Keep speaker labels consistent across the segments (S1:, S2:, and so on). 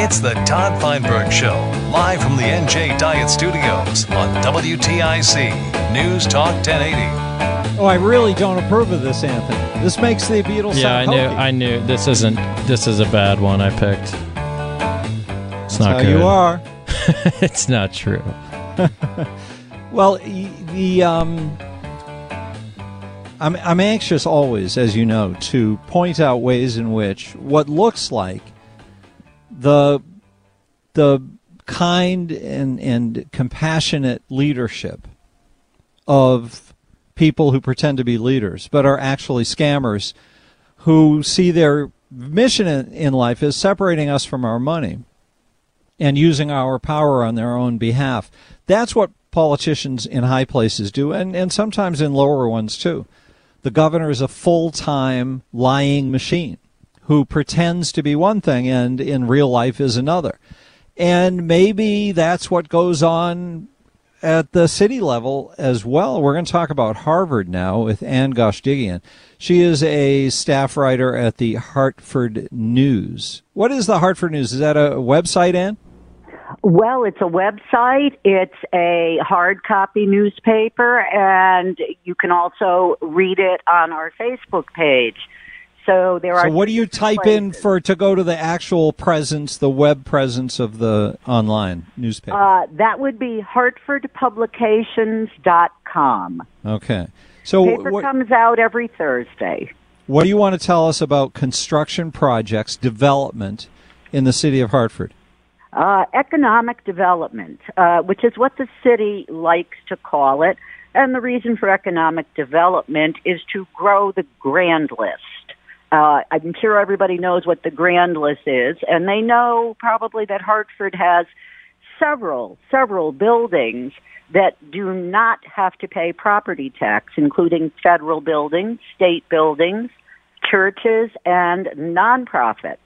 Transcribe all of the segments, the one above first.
S1: It's the Todd Feinberg Show, live from the NJ Diet Studios on WTIC News Talk 1080.
S2: Oh, I really don't approve of this, Anthony. This makes the Beatles
S3: Yeah, I knew.
S2: hokey.
S3: I knew this isn't. This is a bad one. I picked. It's not
S2: How
S3: good.
S2: you are.
S3: it's not true.
S2: Well, the um, I'm I'm anxious always, as you know, to point out ways in which what looks like the the kind and and compassionate leadership of people who pretend to be leaders but are actually scammers who see their mission in, in life is separating us from our money and using our power on their own behalf. That's what politicians in high places do, and, and sometimes in lower ones too. The governor is a full time lying machine who pretends to be one thing and in real life is another. And maybe that's what goes on at the city level as well. We're going to talk about Hartford now with Ann Goshdigian. She is a staff writer at the Hartford News. What is the Hartford News? Is that a website, Ann?
S4: Well, it's a website. It's a hard copy newspaper, and you can also read it on our Facebook page. So there are.
S2: So what do you type in for to go to the actual presence, the web presence of the online newspaper?
S4: Uh, that would be hartfordpublications.com.
S2: okay. So
S4: Paper
S2: what,
S4: comes out every Thursday.
S2: what do you want to tell us about construction projects, development in the city of Hartford?
S4: Uh, economic development, uh, which is what the city likes to call it. And the reason for economic development is to grow the grand list. Uh, I'm sure everybody knows what the grand list is, and they know probably that Hartford has several, several buildings that do not have to pay property tax, including federal buildings, state buildings, churches, and nonprofits.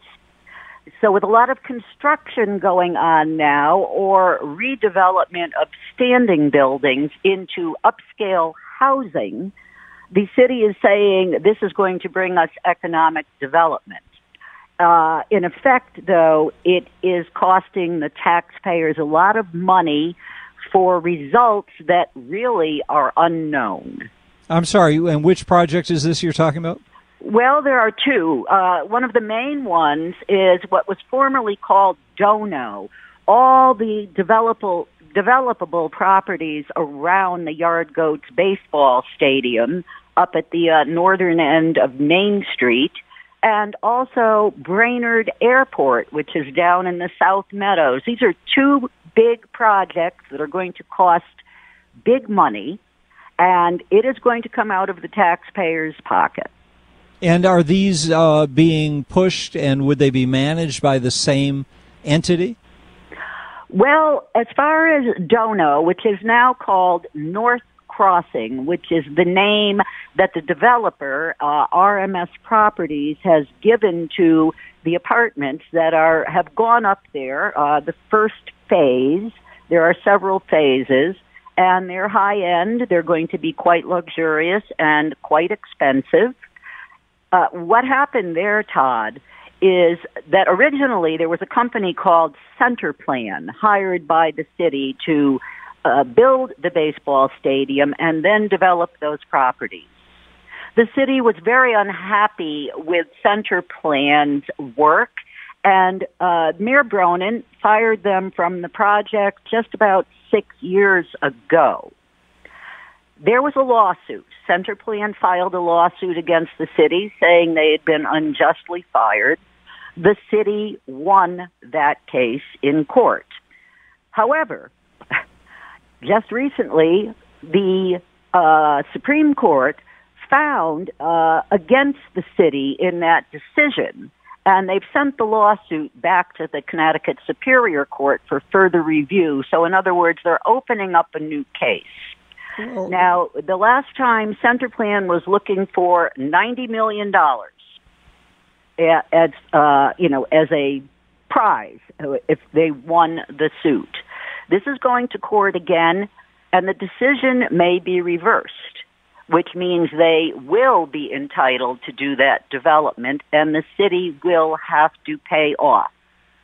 S4: So with a lot of construction going on now or redevelopment of standing buildings into upscale housing, the city is saying this is going to bring us economic development. Uh, in effect, though, it is costing the taxpayers a lot of money for results that really are unknown.
S2: I'm sorry, and which project is this you're talking about?
S4: Well, there are two. Uh, one of the main ones is what was formerly called Dono. All the developable developable properties around the Yard Goats baseball stadium up at the uh, northern end of Main Street, and also Brainard Airport, which is down in the South Meadows. These are two big projects that are going to cost big money, and it is going to come out of the taxpayers' pocket.
S2: And are these uh, being pushed, and would they be managed by the same entity?
S4: Well, as far as Dono, which is now called North Crossing, which is the name that the developer, uh, RMS Properties, has given to the apartments that are have gone up there. Uh, the first phase, there are several phases, and they're high end. They're going to be quite luxurious and quite expensive. Uh, what happened there, Todd, is that originally there was a company called Center Plan hired by the city to uh, build the baseball stadium and then develop those properties. The city was very unhappy with Center Plan's work, and uh, Mayor Bronin fired them from the project just about six years ago. There was a lawsuit. Center Plan filed a lawsuit against the city saying they had been unjustly fired. The city won that case in court. However, just recently, the uh, Supreme Court found uh, against the city in that decision, and they've sent the lawsuit back to the Connecticut Superior Court for further review. So, in other words, they're opening up a new case. Now, the last time Center Plan was looking for ninety million dollars as uh, you know as a prize if they won the suit. This is going to court again, and the decision may be reversed, which means they will be entitled to do that development, and the city will have to pay off.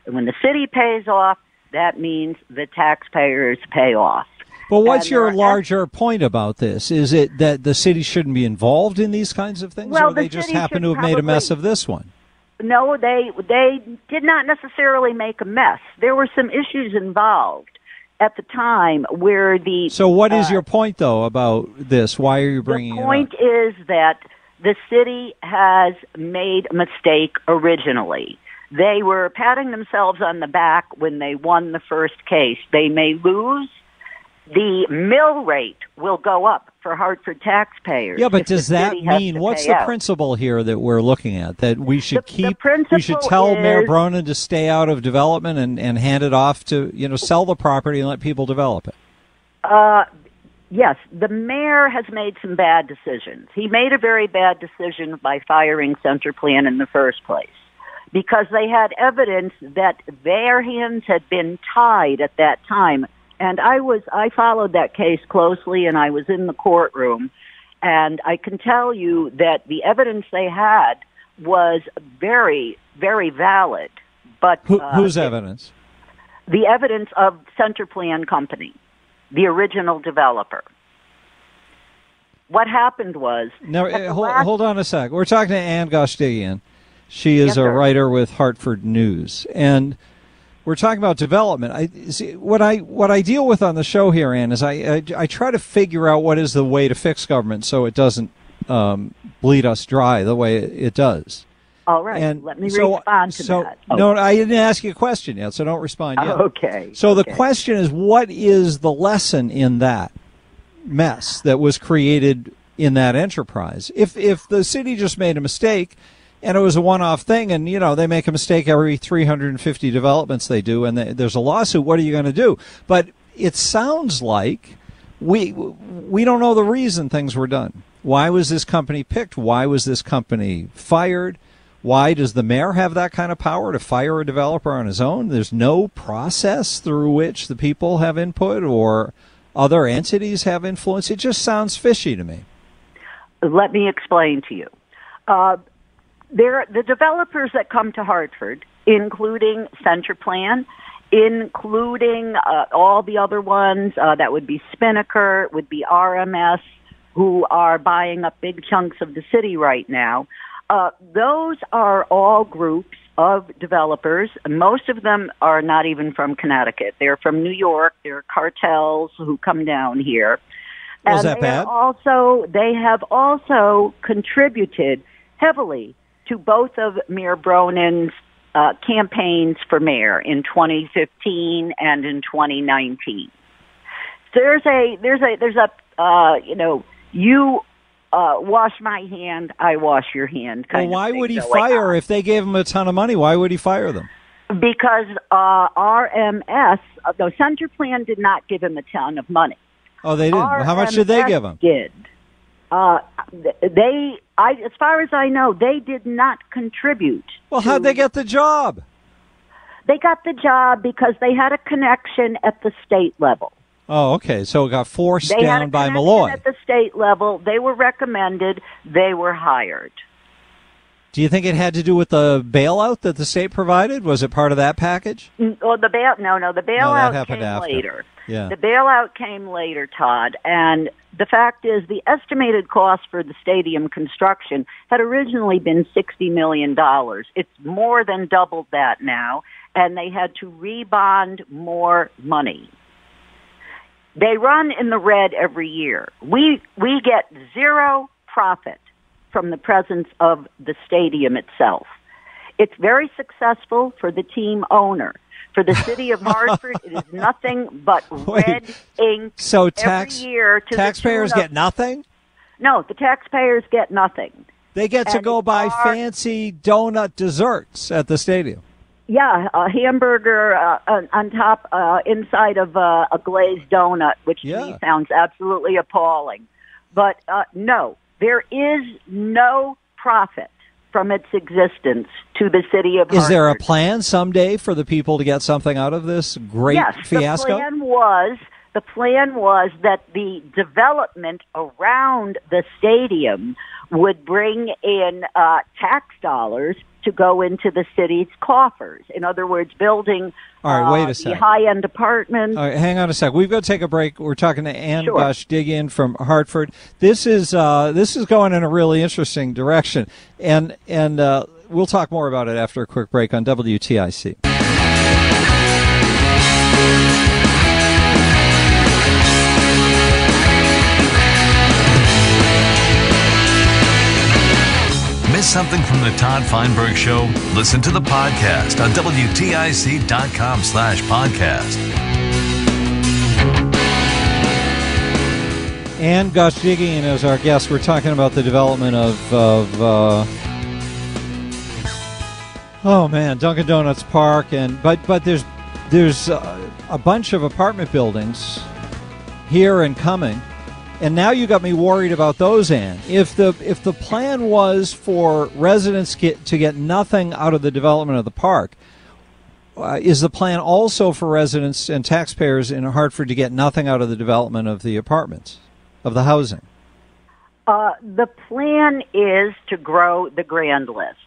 S4: And when the city pays off, that means the taxpayers pay off.
S2: But what's
S4: And
S2: your larger point about this? Is it that the city shouldn't be involved in these kinds of things,
S4: Well,
S2: or they
S4: the
S2: just
S4: city
S2: happen to have made a mess of this one?
S4: No, they they did not necessarily make a mess. There were some issues involved at the time where the
S2: So, what is
S4: uh,
S2: your point, though, about this? Why are you bringing
S4: the
S2: it
S4: point
S2: up?
S4: is that the city has made a mistake originally. They were patting themselves on the back when they won the first case. They may lose. The mill rate will go up for Hartford taxpayers.
S2: Yeah, but does that mean what's the
S4: out.
S2: principle here that we're looking at? That we should
S4: The- the
S2: keep, we should tell Mayor
S4: is-
S2: Bronin to stay out of development and, and hand it off to you know sell the property and let people develop it.
S4: Uh, yes, the mayor has made some bad decisions. He made a very bad decision by firing Center Plan in the first place because they had evidence that their hands had been tied at that time. And I was, I followed that case closely and I was in the courtroom and I can tell you that the evidence they had was very, very valid. But
S2: Who,
S4: uh,
S2: whose evidence?
S4: the evidence of Center Plan Company, the original developer. What happened was
S2: No,
S4: at
S2: uh,
S4: the
S2: hold,
S4: last-
S2: hold on a sec. We're talking to Ann Goshdigian. She is
S4: Yes,
S2: a writer with Hartford News, and we're talking about development. I see, what I what I deal with on the show here, Ann, is I, I I try to figure out what is the way to fix government so it doesn't um, bleed us dry the way it, it does.
S4: All right,
S2: And
S4: let me
S2: so-
S4: respond to
S2: so,
S4: that.
S2: No, I didn't ask you a question yet, so don't respond yet.
S4: Okay.
S2: So the
S4: okay.
S2: question is, what is the lesson in that mess that was created in that enterprise? If if the city just made a mistake and it was a one-off thing, and you know they make a mistake every 350 developments they do, and they, there's a lawsuit, what are you going to do? But it sounds like we we don't know the reason things were done. Why was this company picked? Why was this company fired? Why does the mayor have that kind of power to fire a developer on his own? There's no process through which the people have input or other entities have influence. It just sounds fishy to me.
S4: Let me explain to you. Uh, there, the developers that come to Hartford, including Center Plan, including uh, all the other ones, uh, that would be Spinnaker, would be RMS, who are buying up big chunks of the city right now. Uh, those are all groups of developers. Most of them are not even from Connecticut. They're from New York. They're cartels who come down here.
S2: Was
S4: and
S2: that
S4: they
S2: bad?
S4: Also, they have also contributed heavily to both of Mayor Bronin's uh, campaigns for mayor in 2015 and in 2019. There's a there's a there's a uh, you know you uh, wash my hand, I wash your hand.
S2: Well, why would he fire if they gave him a ton of money? Why would he fire them?
S4: Because uh, RMS, uh, the Center Plan did not give him a ton of money.
S2: Oh, they didn't. How much did they give him?
S4: Did uh, they? I, as far as I know, they did not contribute.
S2: Well, how'd they get the job?
S4: They got the job because they had a connection at the state level.
S2: Oh, okay. So it got forced
S4: They had a
S2: down by Malloy.
S4: at the state level. They were recommended. They were hired.
S2: Do you think it had to do with the bailout that the state provided? Was it part of that package?
S4: Mm, well, the bail no, no, the bailout came
S2: after.
S4: later.
S2: Yeah.
S4: The bailout came later, Todd, and the fact is the estimated cost for the stadium construction had originally been $60 million. It's more than doubled that now, and they had to rebond more money. They run in the red every year. We, we get zero profit from the presence of the stadium itself. It's very successful for the team owner. For the city of Hartford, it is nothing but red ink
S2: So tax
S4: every year. To
S2: taxpayers
S4: of-
S2: get nothing.
S4: no, the taxpayers get nothing.
S2: They get to go buy fancy donut desserts at the stadium.
S4: Yeah, a hamburger uh, on, on top, uh, inside of uh, a glazed donut, which to me sounds absolutely appalling. But uh, no, there is no profit from its existence to the city of
S2: Is there a plan someday for the people to get something out of this great
S4: yes,
S2: fiasco?
S4: the plan was the plan was that the development around the stadium would bring in uh, tax dollars to go into the city's coffers. In other words, building
S2: All right, wait a
S4: uh, the
S2: second.
S4: high-end apartments.
S2: All right, hang on a sec. We've got to take a break. We're talking to Ann
S4: Sure.
S2: Goshdigian from Hartford. This is uh, this is going in a really interesting direction, and and uh, we'll talk more about it after a quick break on WTIC.
S1: Something from the Todd Feinberg Show? Listen to the podcast on WTIC.com slash podcast.
S2: Ann Goshdigian is our guest. We're talking about the development of, of uh, oh man, Dunkin' Donuts Park, and but but there's there's uh, a bunch of apartment buildings here and coming, and now you got me worried about those. Ann, if the if the plan was for residents get to get nothing out of the development of the park. Uh, is the plan also for residents and taxpayers in Hartford to get nothing out of the development of the apartments, of the housing?
S4: Uh, the plan is to grow the grand list.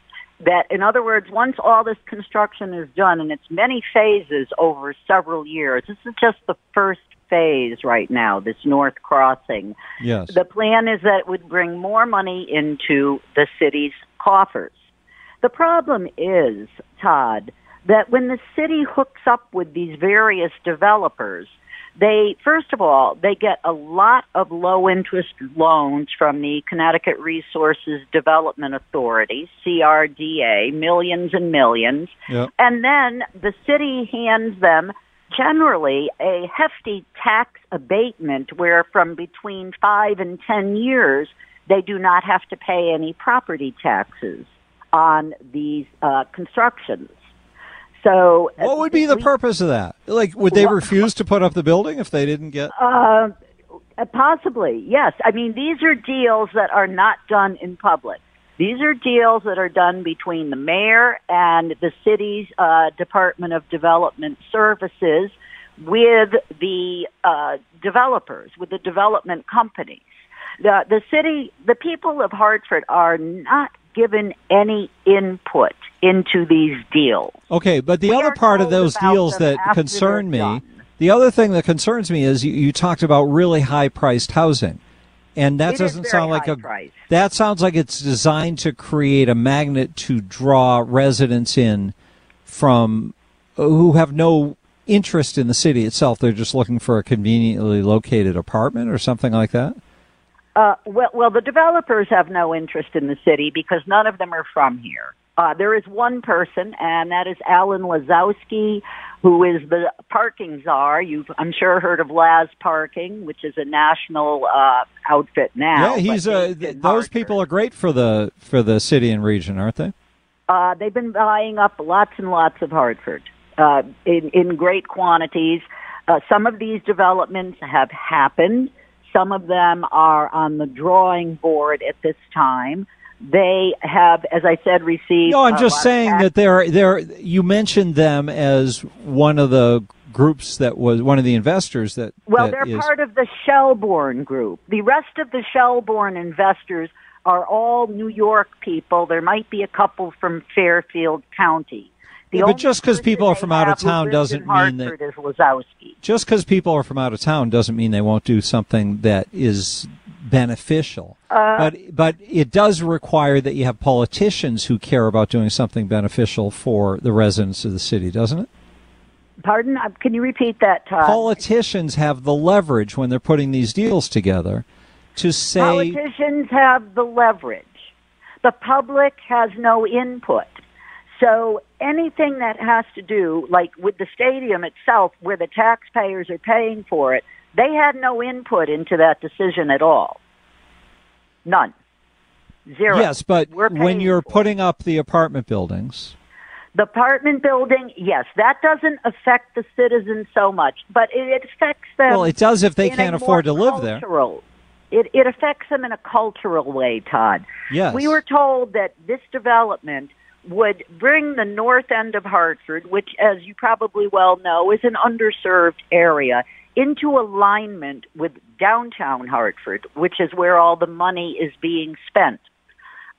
S4: That, in other words, once all this construction is done, and it's many phases over several years, this is just the first phase right now, this North Crossing.
S2: Yes.
S4: The plan is that it would bring more money into the city's coffers. The problem is, Todd, that when the city hooks up with these various developers, they, first of all, they get a lot of low interest loans from the Connecticut Resources Development Authority, CRDA, millions and millions.
S2: Yep.
S4: And then the city hands them generally a hefty tax abatement where from between five and ten years they do not have to pay any property taxes on these uh, constructions. So
S2: What would be the purpose of that? Like, would they refuse to put up the building if they didn't get?
S4: Uh, possibly, yes. I mean, these are deals that are not done in public. These are deals that are done between the mayor and the city's uh, Department of Development Services with the uh, developers, with the development companies. The, the city, the people of Hartford are not given any input into these deals.
S2: Okay, but the
S4: We
S2: other part of those deals that concern me,
S4: done.
S2: the other thing that concerns me is you, you talked about really high priced housing, and that
S4: It
S2: doesn't sound like a.
S4: priced.
S2: That sounds like it's designed to create a magnet to draw residents in from who have no interest in the city itself. They're just looking for a conveniently located apartment or something like that.
S4: Uh, well, well, the developers have no interest in the city because none of them are from here. Uh, there is one person, and that is Alan Lazowski, who is the parking czar. You've, I'm sure, heard of Laz Parking, which is a national uh, outfit now.
S2: yeah, he's
S4: but
S2: uh, th- those people are great for the for the city and region, aren't they?
S4: Uh, they've been buying up lots and lots of Hartford uh, in, in great quantities. Uh, some of these developments have happened. Some of them are on the drawing board at this time. They have, as I said, received.
S2: No, I'm just saying that they're they're you mentioned them as one of the groups that was one of the investors that
S4: Well,
S2: that
S4: they're
S2: is-
S4: part of the Shelbourne group. The rest of the Shelbourne investors are all New York people. There might be a couple from Fairfield County. The
S2: but just
S4: because
S2: people are from out of town doesn't mean that-
S4: Hartford is Lazowski.
S2: Just because people are from out of town doesn't mean they won't do something that is beneficial.
S4: Uh,
S2: but but it does require that you have politicians who care about doing something beneficial for the residents of the city, doesn't it?
S4: Pardon? Uh, Can you repeat that, Todd?
S2: Politicians have the leverage when they're putting these deals together to say
S4: Politicians have the leverage. The public has no input. So anything that has to do, like with the stadium itself, where the taxpayers are paying for it, they had no input into that decision at all. None. Zero.
S2: yes, but when you're
S4: it.
S2: putting up the apartment buildings,
S4: The apartment building, yes, that doesn't affect the citizens so much, but it, affects them.
S2: well, it does if they can't afford to live there.
S4: It, it affects them in a cultural way, Todd.
S2: Yes.
S4: We were told that this development would bring the north end of Hartford, which, as you probably well know, is an underserved area, into alignment with downtown Hartford, which is where all the money is being spent.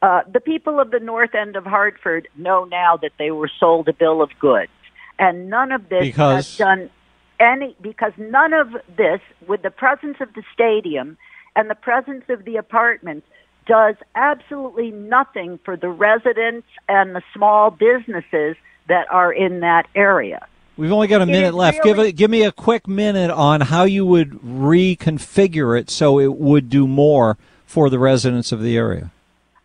S4: Uh, the people of the north end of Hartford know now that they were sold a bill of goods, and none of this
S2: Because-
S4: has done any because none of this, with the presence of the stadium and the presence of the apartments, does absolutely nothing for the residents and the small businesses that are in that area.
S2: We've only got a minute left.
S4: really-
S2: Give it, give me a quick minute on how you would reconfigure it so it would do more for the residents of the area.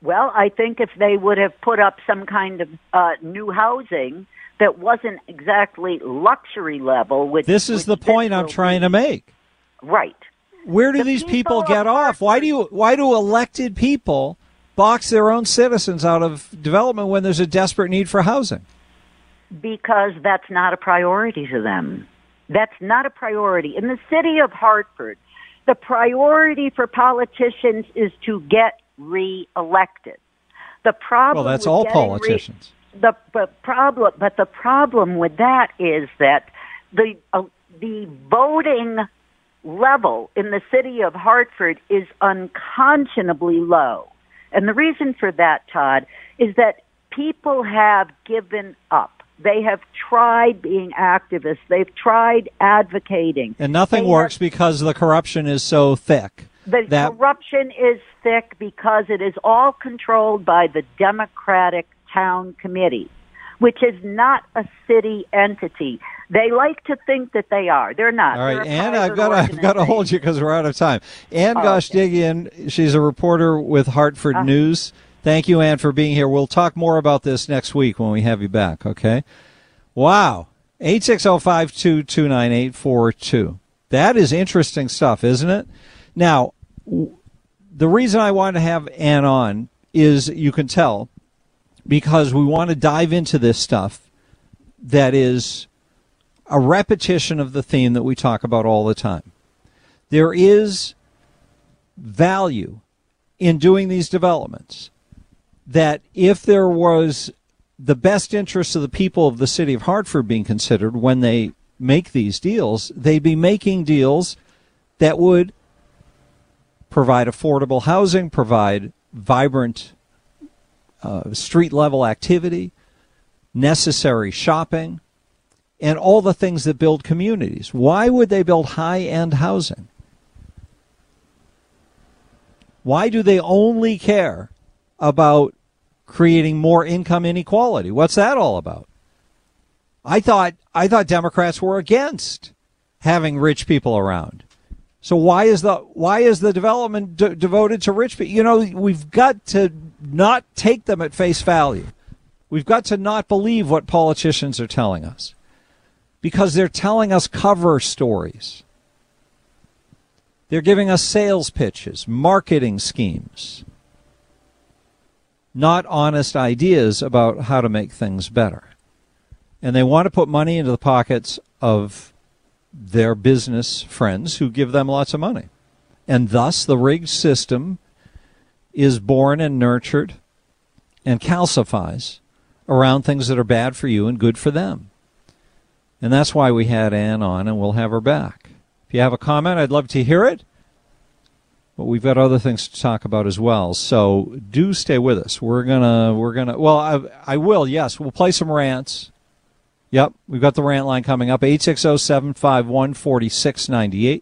S4: Well, I think if they would have put up some kind of uh, new housing that wasn't exactly luxury level, which
S2: This is
S4: which
S2: the point I'm trying to make.
S4: Right.
S2: Where do
S4: The
S2: these
S4: people
S2: people get off? Why do you why do elected people box their own citizens out of development when there's a desperate need for housing?
S4: because that's not a priority to them. That's not a priority. In the city of Hartford, the priority for politicians is to get reelected. The problem
S2: Well, that's all
S4: getting re-
S2: politicians.
S4: the, the problem, but the problem with that is that the uh, the voting level in the city of Hartford is unconscionably low, and the reason for that, Todd, is that people have given up. They have tried being activists. They've tried advocating.
S2: And nothing
S4: They
S2: works
S4: have-
S2: because the corruption is so thick.
S4: the
S2: that
S4: corruption is thick because it is all controlled by the Democratic Town Committee, which is not a city entity. They like to think that they are. They're not.
S2: All right,
S4: They're a
S2: Ann,
S4: private
S2: I've got to, I've got to hold you because we're out of time. Ann
S4: Oh,
S2: Goshdigian, she's a reporter with Hartford
S4: Uh.
S2: News. Thank you, Ann, for being here. We'll talk more about this next week when we have you back. Okay? Wow, eight six zero five two two nine eight four two. That is interesting stuff, isn't it? Now, w- the reason I wanted to have Ann on is you can tell because we want to dive into this stuff that is a repetition of the theme that we talk about all the time. There is value in doing these developments that if there was the best interests of the people of the city of Hartford being considered when they make these deals, they'd be making deals that would provide affordable housing, provide vibrant uh, street level activity, necessary shopping, and all the things that build communities. Why would they build high end housing? Why do they only care about creating more income inequality? What's that all about? I thought I thought Democrats were against having rich people around. So why is the why is the development de- devoted to rich people? You know, we've got to not take them at face value. We've got to not believe what politicians are telling us because they're telling us cover stories. They're giving us sales pitches, marketing schemes, not honest ideas about how to make things better. And they want to put money into the pockets of their business friends who give them lots of money. And thus, the rigged system is born and nurtured and calcifies around things that are bad for you and good for them. And that's why we had Ann on, and we'll have her back. If you have a comment, I'd love to hear it. but we've got other things to talk about as well. So do stay with us. We're gonna we're gonna well I I will yes we'll play some rants. Yep, we've got the rant line coming up 860-751-4698.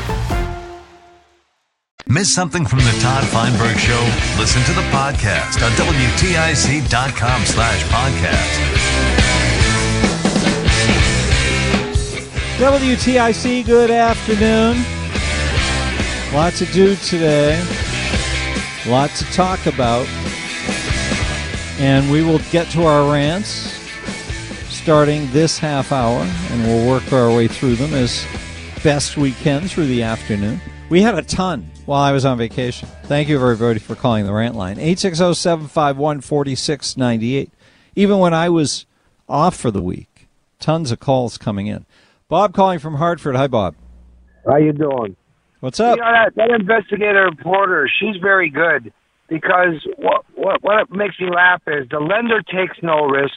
S1: Miss something from the Todd Feinberg Show? Listen to the podcast on WTIC.com slash podcast.
S2: WTIC, good afternoon. Lots to do today. Lots to talk about. And we will get to our rants starting this half hour, and we'll work our way through them as best we can through the afternoon. We have a ton while I was on vacation. Thank you, everybody, for calling the rant line. 860 751 4698. Even when I was off for the week, tons of calls coming in. Bob calling from Hartford. Hi, Bob.
S5: How you doing?
S2: What's up?
S5: You know, that, that investigator reporter, she's very good because what, what what makes me laugh is the lender takes no risk,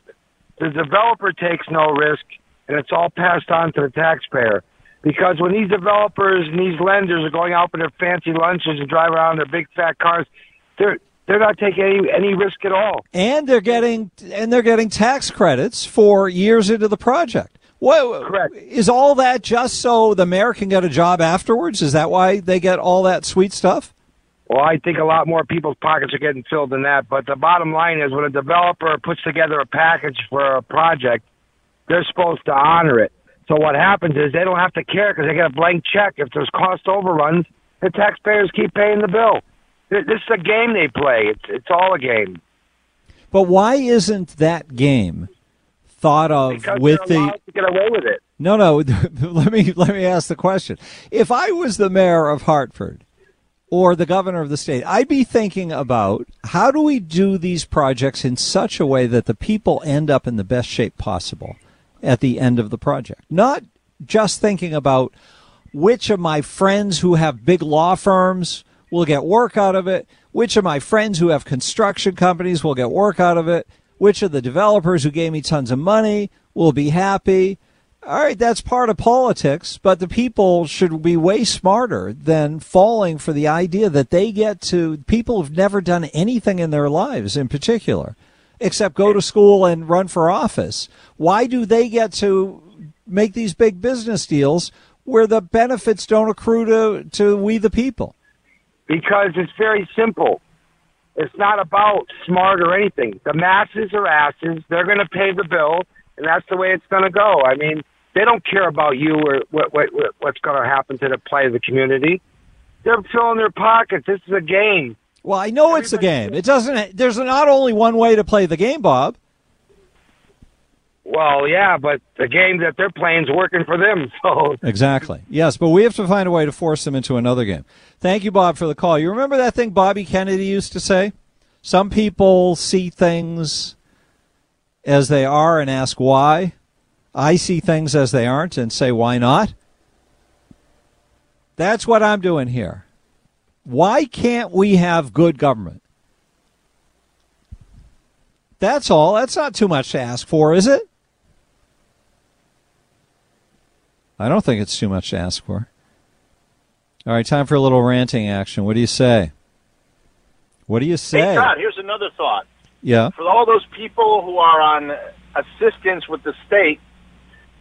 S5: the developer takes no risk, and it's all passed on to the taxpayer. Because when these developers and these lenders are going out for their fancy lunches and drive around in their big fat cars, they're they're not taking any any risk at all.
S2: And they're getting and they're getting tax credits for years into the project. What,
S5: Correct.
S2: Is all that just so the mayor can get a job afterwards? Is that why they get all that sweet stuff?
S5: Well, I think a lot more people's pockets are getting filled than that. But the bottom line is when a developer puts together a package for a project, they're supposed to honor it. So what happens is they don't have to care because they get a blank check. If there's cost overruns, the taxpayers keep paying the bill. This is a game they play. It's it's all a game.
S2: But why isn't that game thought of
S5: Because
S2: with the
S5: to get away with it.
S2: No, no. let me let me ask the question. If I was the mayor of Hartford or the governor of the state, I'd be thinking about how do we do these projects in such a way that the people end up in the best shape possible at the end of the project. Not just thinking about which of my friends who have big law firms will get work out of it, which of my friends who have construction companies will get work out of it, which of the developers who gave me tons of money will be happy. All right, that's part of politics, but the people should be way smarter than falling for the idea that they get to people who've never done anything in their lives in particular except go to school and run for office. Why do they get to make these big business deals where the benefits don't accrue to, to we the people?
S5: because it's very simple. It's not about smart or anything. The masses are asses. They're going to pay the bill, and that's the way it's going to go. I mean, they don't care about you or what, what, what what's going to happen to the plight of the community. They're filling their pockets. This is a game.
S2: Well, I know it's a game. It doesn't. There's not only one way to play the game, Bob.
S5: Well, yeah, but the game that they're playing is working for them. So
S2: Exactly. Yes, but we have to find a way to force them into another game. Thank you, Bob, for the call. You remember that thing Bobby Kennedy used to say? Some people see things as they are and ask why. I see things as they aren't and say why not. That's what I'm doing here. Why can't we have good government? That's all. That's not too much to ask for, is it? I don't think it's too much to ask for. All right, time for a little ranting action. What do you say? What do you say?
S6: Hey, Todd, here's another thought.
S2: Yeah.
S6: For all those people who are on assistance with the state,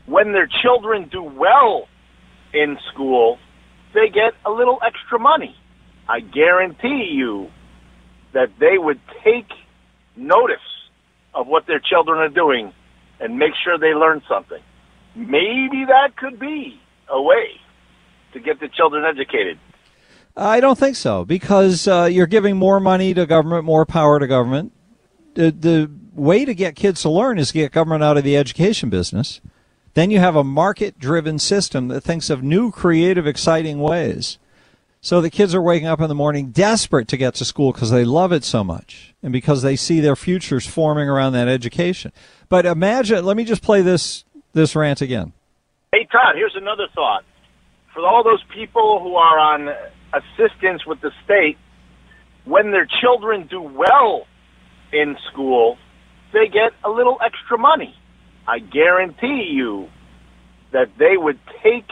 S6: when their children do well in school, they get a little extra money. I guarantee you that they would take notice of what their children are doing and make sure they learn something. Maybe that could be a way to get the children educated.
S2: I don't think so because uh, you're giving more money to government, more power to government. The, the way to get kids to learn is to get government out of the education business. Then you have a market driven system that thinks of new, creative, exciting ways. So the kids are waking up in the morning desperate to get to school because they love it so much and because they see their futures forming around that education. But imagine, let me just play this, this rant again.
S6: Hey, Todd, here's another thought. For all those people who are on assistance with the state, when their children do well in school, they get a little extra money. I guarantee you that they would take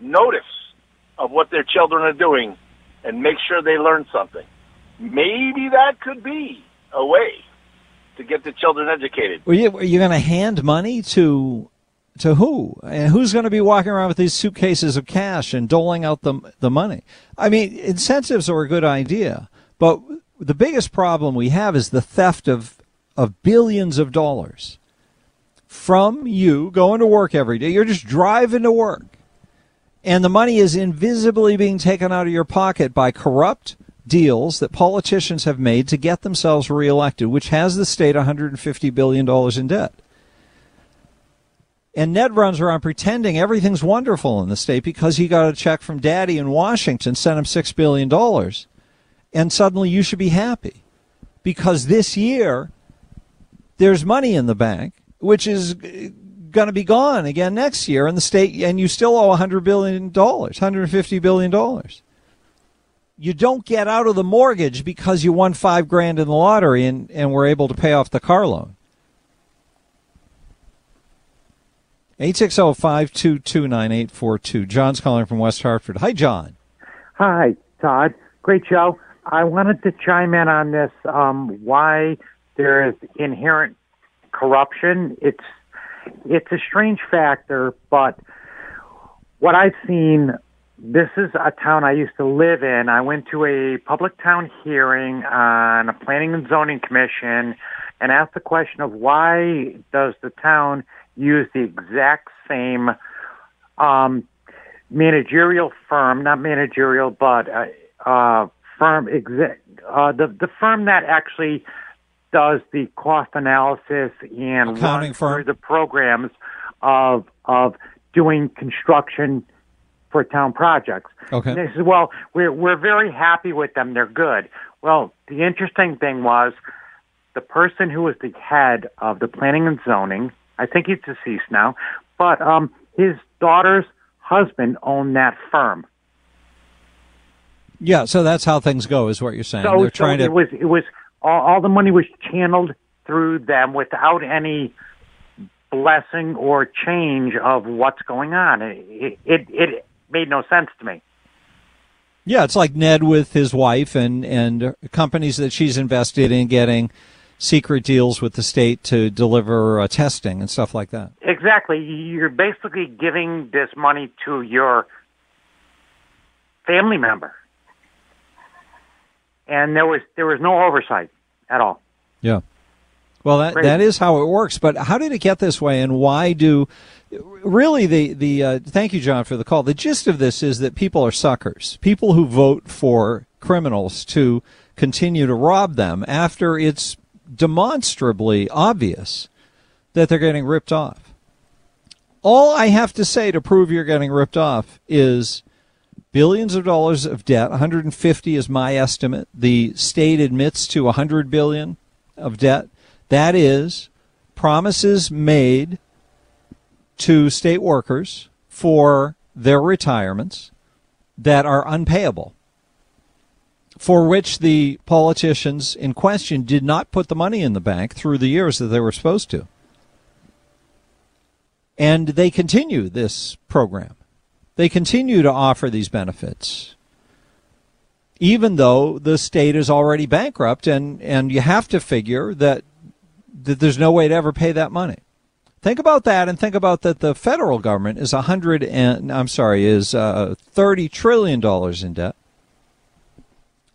S6: notice of what their children are doing and make sure they learn something. Maybe that could be a way to get the children educated.
S2: Are you, are you going to hand money to to who? And who's going to be walking around with these suitcases of cash and doling out the the money? I mean, incentives are a good idea, but the biggest problem we have is the theft of of billions of dollars from you going to work every day. You're just driving to work. And the money is invisibly being taken out of your pocket by corrupt deals that politicians have made to get themselves reelected, which has the state $150 billion in debt. And Ned runs around pretending everything's wonderful in the state because he got a check from daddy in Washington, sent him $6 billion. And suddenly you should be happy because this year there's money in the bank, which is going to be gone again next year in the state, and you still owe $100 billion, $150 billion. You don't get out of the mortgage because you won five grand in the lottery and, and were able to pay off the car loan. 860-522-9842. John's calling from West Hartford. Hi, John.
S7: Hi, Todd. Great show. I wanted to chime in on this. Um, why there is inherent corruption. It's it's a strange factor, but what I've seen. This is a town I used to live in. I went to a public town hearing on a planning and zoning commission and asked the question of why does the town use the exact same um, managerial firm, not managerial, but uh, uh, firm exec, uh, the the firm that actually does the cost analysis and
S2: Accounting
S7: through the programs of of doing construction for town projects.
S2: Okay.
S7: And they said, well, we're we're very happy with them. They're good. Well, the interesting thing was the person who was the head of the planning and zoning. I think he's deceased now, but um, his daughter's husband owned that firm.
S2: Yeah, so that's how things go, is what you're saying.
S7: So,
S2: They're
S7: so
S2: trying
S7: it
S2: to.
S7: was it was all, all the money was channeled through them without any blessing or change of what's going on. It it, it made no sense to me.
S2: Yeah, it's like Ned with his wife and and companies that she's invested in getting secret deals with the state to deliver uh, testing and stuff like that.
S7: Exactly. You're basically giving this money to your family member. And there was there was no oversight at all.
S2: Yeah. Well, that that is how it works. But how did it get this way, and why do? Really, the the uh, thank you, John, for the call. The gist of this is that people are suckers. People who vote for criminals to continue to rob them after it's demonstrably obvious that they're getting ripped off. All I have to say to prove you're getting ripped off is billions of dollars of debt. 150 is my estimate. The state admits to 100 billion of debt. That is promises made to state workers for their retirements that are unpayable for which the politicians in question did not put the money in the bank through the years that they were supposed to. And they continue this program they continue to offer these benefits, even though the state is already bankrupt, and, and you have to figure that, that there's no way to ever pay that money. Think about that, and think about that the federal government is hundred and I'm sorry is uh, thirty trillion dollars in debt,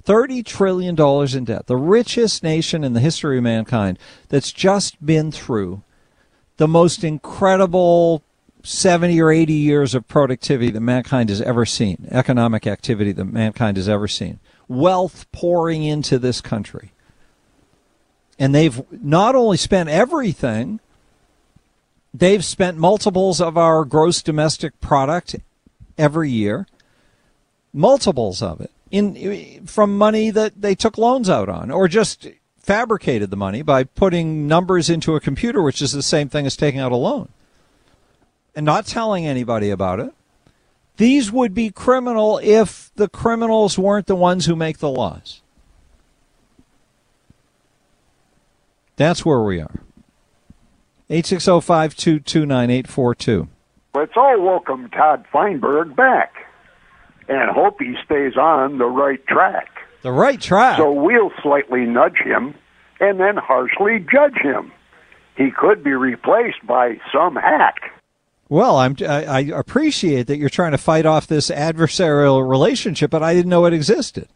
S2: $30 trillion in debt. The richest nation in the history of mankind that's just been through the most incredible 70 or 80 years of productivity that mankind has ever seen, economic activity that mankind has ever seen, wealth pouring into this country. And they've not only spent everything, they've spent multiples of our gross domestic product every year, multiples of it in from money that they took loans out on or just fabricated the money by putting numbers into a computer which is the same thing as taking out a loan and not telling anybody about it. These would be criminal if the criminals weren't the ones who make the laws. That's where we are. 860-522-9842.
S8: Let's all welcome Todd Feinberg back and hope he stays on the right track.
S2: The right track?
S8: So we'll slightly nudge him and then harshly judge him. He could be replaced by some hack.
S2: Well, I'm, I, I appreciate that you're trying to fight off this adversarial relationship, but I didn't know it existed.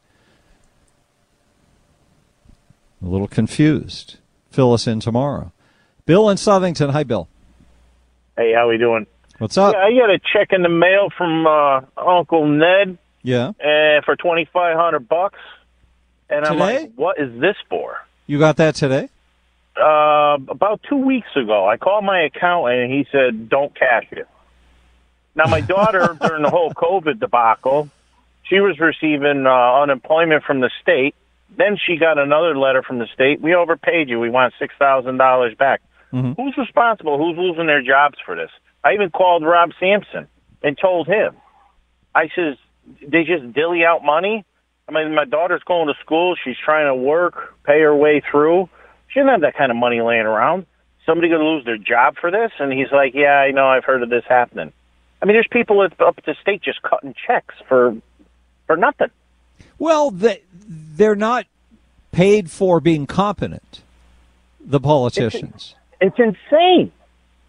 S2: A little confused. Fill us in tomorrow. Bill in Southington. Hi, Bill.
S9: Hey, how are we doing?
S2: What's up?
S9: Yeah, I got a check in the mail from uh, Uncle Ned.
S2: Yeah.
S9: Uh, for twenty five hundred bucks, and I'm
S2: Today?
S9: like, "What is this for?"
S2: You got that today?
S9: Uh, about two weeks ago, I called my accountant and he said, "Don't cash it." Now, my daughter during the whole COVID debacle, she was receiving uh, unemployment from the state. Then she got another letter from the state. We overpaid you. We want six thousand dollars back.
S2: Mm-hmm.
S9: Who's responsible? Who's losing their jobs for this? I even called Rob Sampson and told him. I says they just dilly out money. I mean, my daughter's going to school. She's trying to work, pay her way through. She doesn't have that kind of money laying around. Somebody going to lose their job for this? And he's like, "Yeah, I know. I've heard of this happening." I mean, there's people up up at the state just cutting checks for for nothing.
S2: Well, they, they're not paid for being competent, the politicians.
S9: It's insane.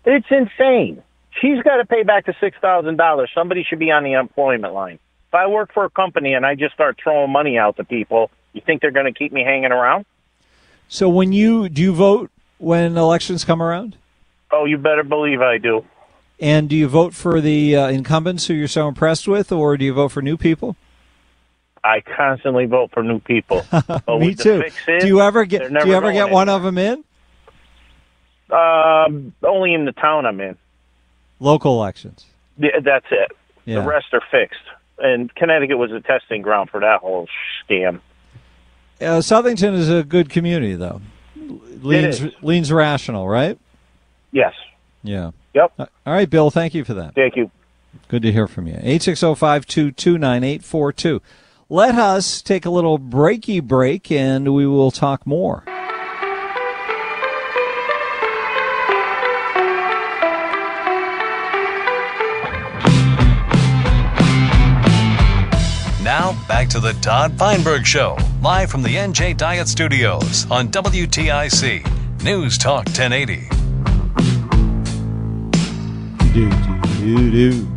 S9: It's insane. She's got to pay back the six thousand dollars. Somebody should be on the unemployment line. If I work for a company and I just start throwing money out to people, you think they're going to keep me hanging around?
S2: So when you do you vote when elections come around?
S9: Oh, you better believe I do.
S2: And do you vote for the uh, incumbents who you're so impressed with, or do you vote for new people?
S9: I constantly vote for new people. But
S2: Me too.
S9: fix-ins,
S2: do you ever get do you ever get one of them in
S9: in. Um, only in the town I'm in.
S2: local elections?
S9: Yeah, that's it.
S2: Yeah.
S9: The rest are fixed. And Connecticut was a testing ground for that whole scam.
S2: Uh, Southington is a good community, though. Leans
S9: is.
S2: leans rational, right?
S9: Yes.
S2: Yeah.
S9: Yep.
S2: All right, Bill. Thank you for that.
S9: Thank you.
S2: Good to hear from you. Eight six zero five two two nine eight four two. Let us take a little breaky break, and we will talk more.
S1: Now, back to the Todd Feinberg Show, live from the NJ Diet Studios on WTIC News Talk 1080.
S2: Do, do, do.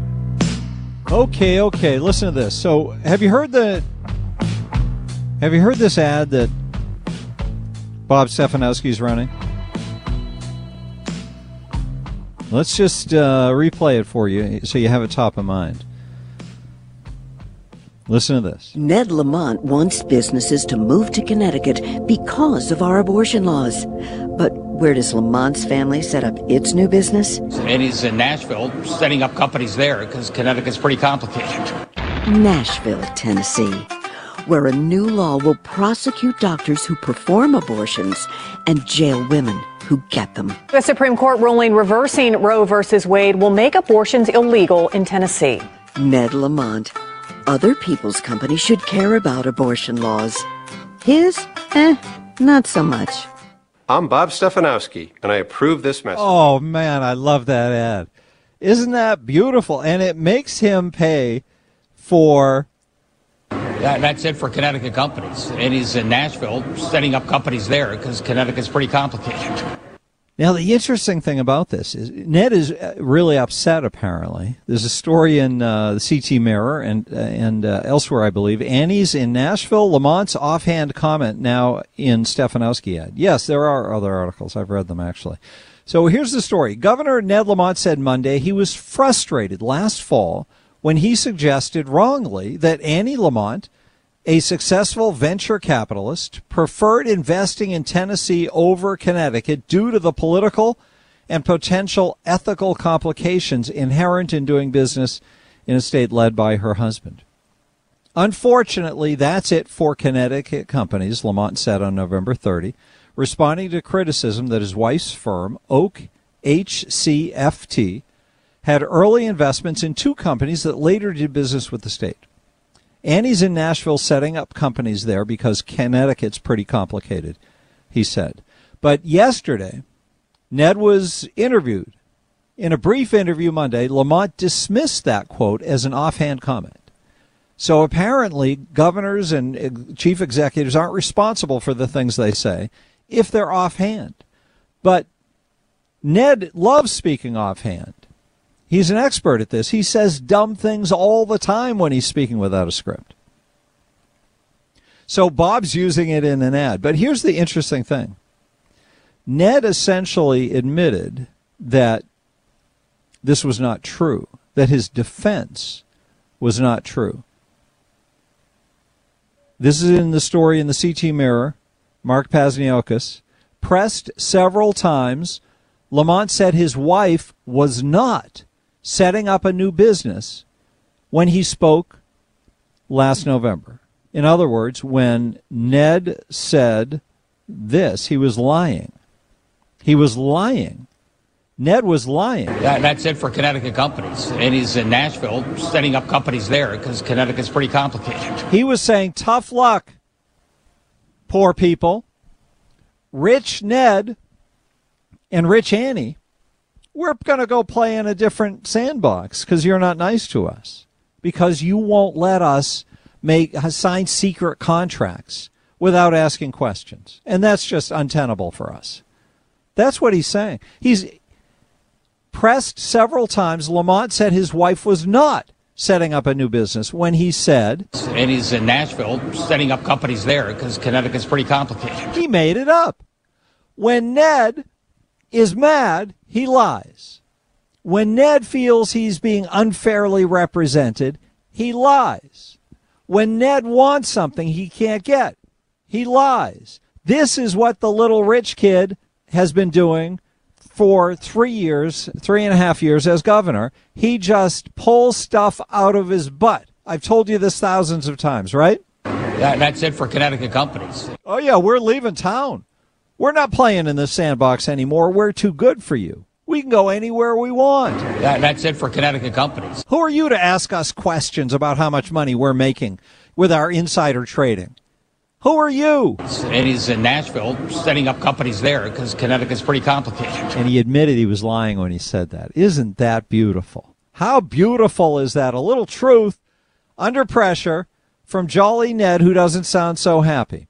S2: Okay, okay. Listen to this. So, have you heard the? Have you heard this ad that Bob Stefanowski's running? Let's just uh, replay it for you so you have it top of mind. Listen to this.
S10: Ned Lamont wants businesses to move to Connecticut because of our abortion laws. But where does Lamont's family set up its new business?
S11: Annie's in Nashville setting up companies there because Connecticut's pretty complicated.
S10: Nashville, Tennessee, where a new law will prosecute doctors who perform abortions and jail women who get them.
S12: The Supreme Court ruling reversing Roe v. Wade will make abortions illegal in Tennessee.
S10: Ned Lamont. Other people's companies should care about abortion laws. His, eh, not so much.
S13: I'm Bob Stefanowski, and I approve this message.
S2: Oh man, I love that ad. Isn't that beautiful? And it makes him pay for
S11: That, that's it for Connecticut companies. And he's in Nashville setting up companies there because Connecticut's pretty complicated.
S2: Now, the interesting thing about this is Ned is uh, really upset. Apparently, there's a story in uh, the CT Mirror and uh, and uh, elsewhere, I believe. Annie's in Nashville. Lamont's offhand comment now in Stefanowski ad. Yes, there are other articles. I've read them actually. So here's the story. Governor Ned Lamont said Monday he was frustrated last fall when he suggested wrongly that Annie Lamont a successful venture capitalist preferred investing in Tennessee over Connecticut due to the political and potential ethical complications inherent in doing business in a state led by her husband. Unfortunately, that's it for Connecticut companies, Lamont said on November 30, responding to criticism that his wife's firm, Oak HCFT, had early investments in two companies that later did business with the state. Annie's in Nashville setting up companies there because Connecticut's pretty complicated, he said. But yesterday, Ned was interviewed. In a brief interview Monday, Lamont dismissed that quote as an offhand comment. So apparently, governors and chief executives aren't responsible for the things they say if they're offhand. But Ned loves speaking offhand. He's an expert at this. He says dumb things all the time when he's speaking without a script. So Bob's using it in an ad. But here's the interesting thing Ned essentially admitted that this was not true, that his defense was not true. This is in the story in the CT Mirror. Mark Pazniokas pressed several times. Lamont said his wife was not setting up a new business when he spoke last November. In other words, when Ned said this, he was lying. He was lying. Ned was lying.
S11: That, that's it for Connecticut companies. And he's in Nashville setting up companies there because Connecticut's pretty complicated.
S2: He was saying, tough luck, poor people. Rich Ned and Rich Annie we're going to go play in a different sandbox because you're not nice to us. Because you won't let us make uh, sign secret contracts without asking questions. And that's just untenable for us. That's what he's saying. He's pressed several times. Lamont said his wife was not setting up a new business when he said.
S11: And he's in Nashville setting up companies there because Connecticut's pretty complicated.
S2: He made it up. When Ned is mad, he lies. When Ned feels he's being unfairly represented, he lies. When Ned wants something he can't get, he lies. This is what the little rich kid has been doing for three years, three and a half years as governor. He just pulls stuff out of his butt. I've told you this thousands of times, right?
S11: That, that's it for Connecticut companies.
S2: Oh, yeah, we're leaving town. We're not playing in the sandbox anymore. We're too good for you. We can go anywhere we want.
S11: That, that's it for Connecticut companies.
S2: Who are you to ask us questions about how much money we're making with our insider trading? Who are you?
S11: And he's in Nashville setting up companies there because Connecticut's pretty complicated.
S2: And he admitted he was lying when he said that. Isn't that beautiful? How beautiful is that? A little truth under pressure from Jolly Ned, who doesn't sound so happy.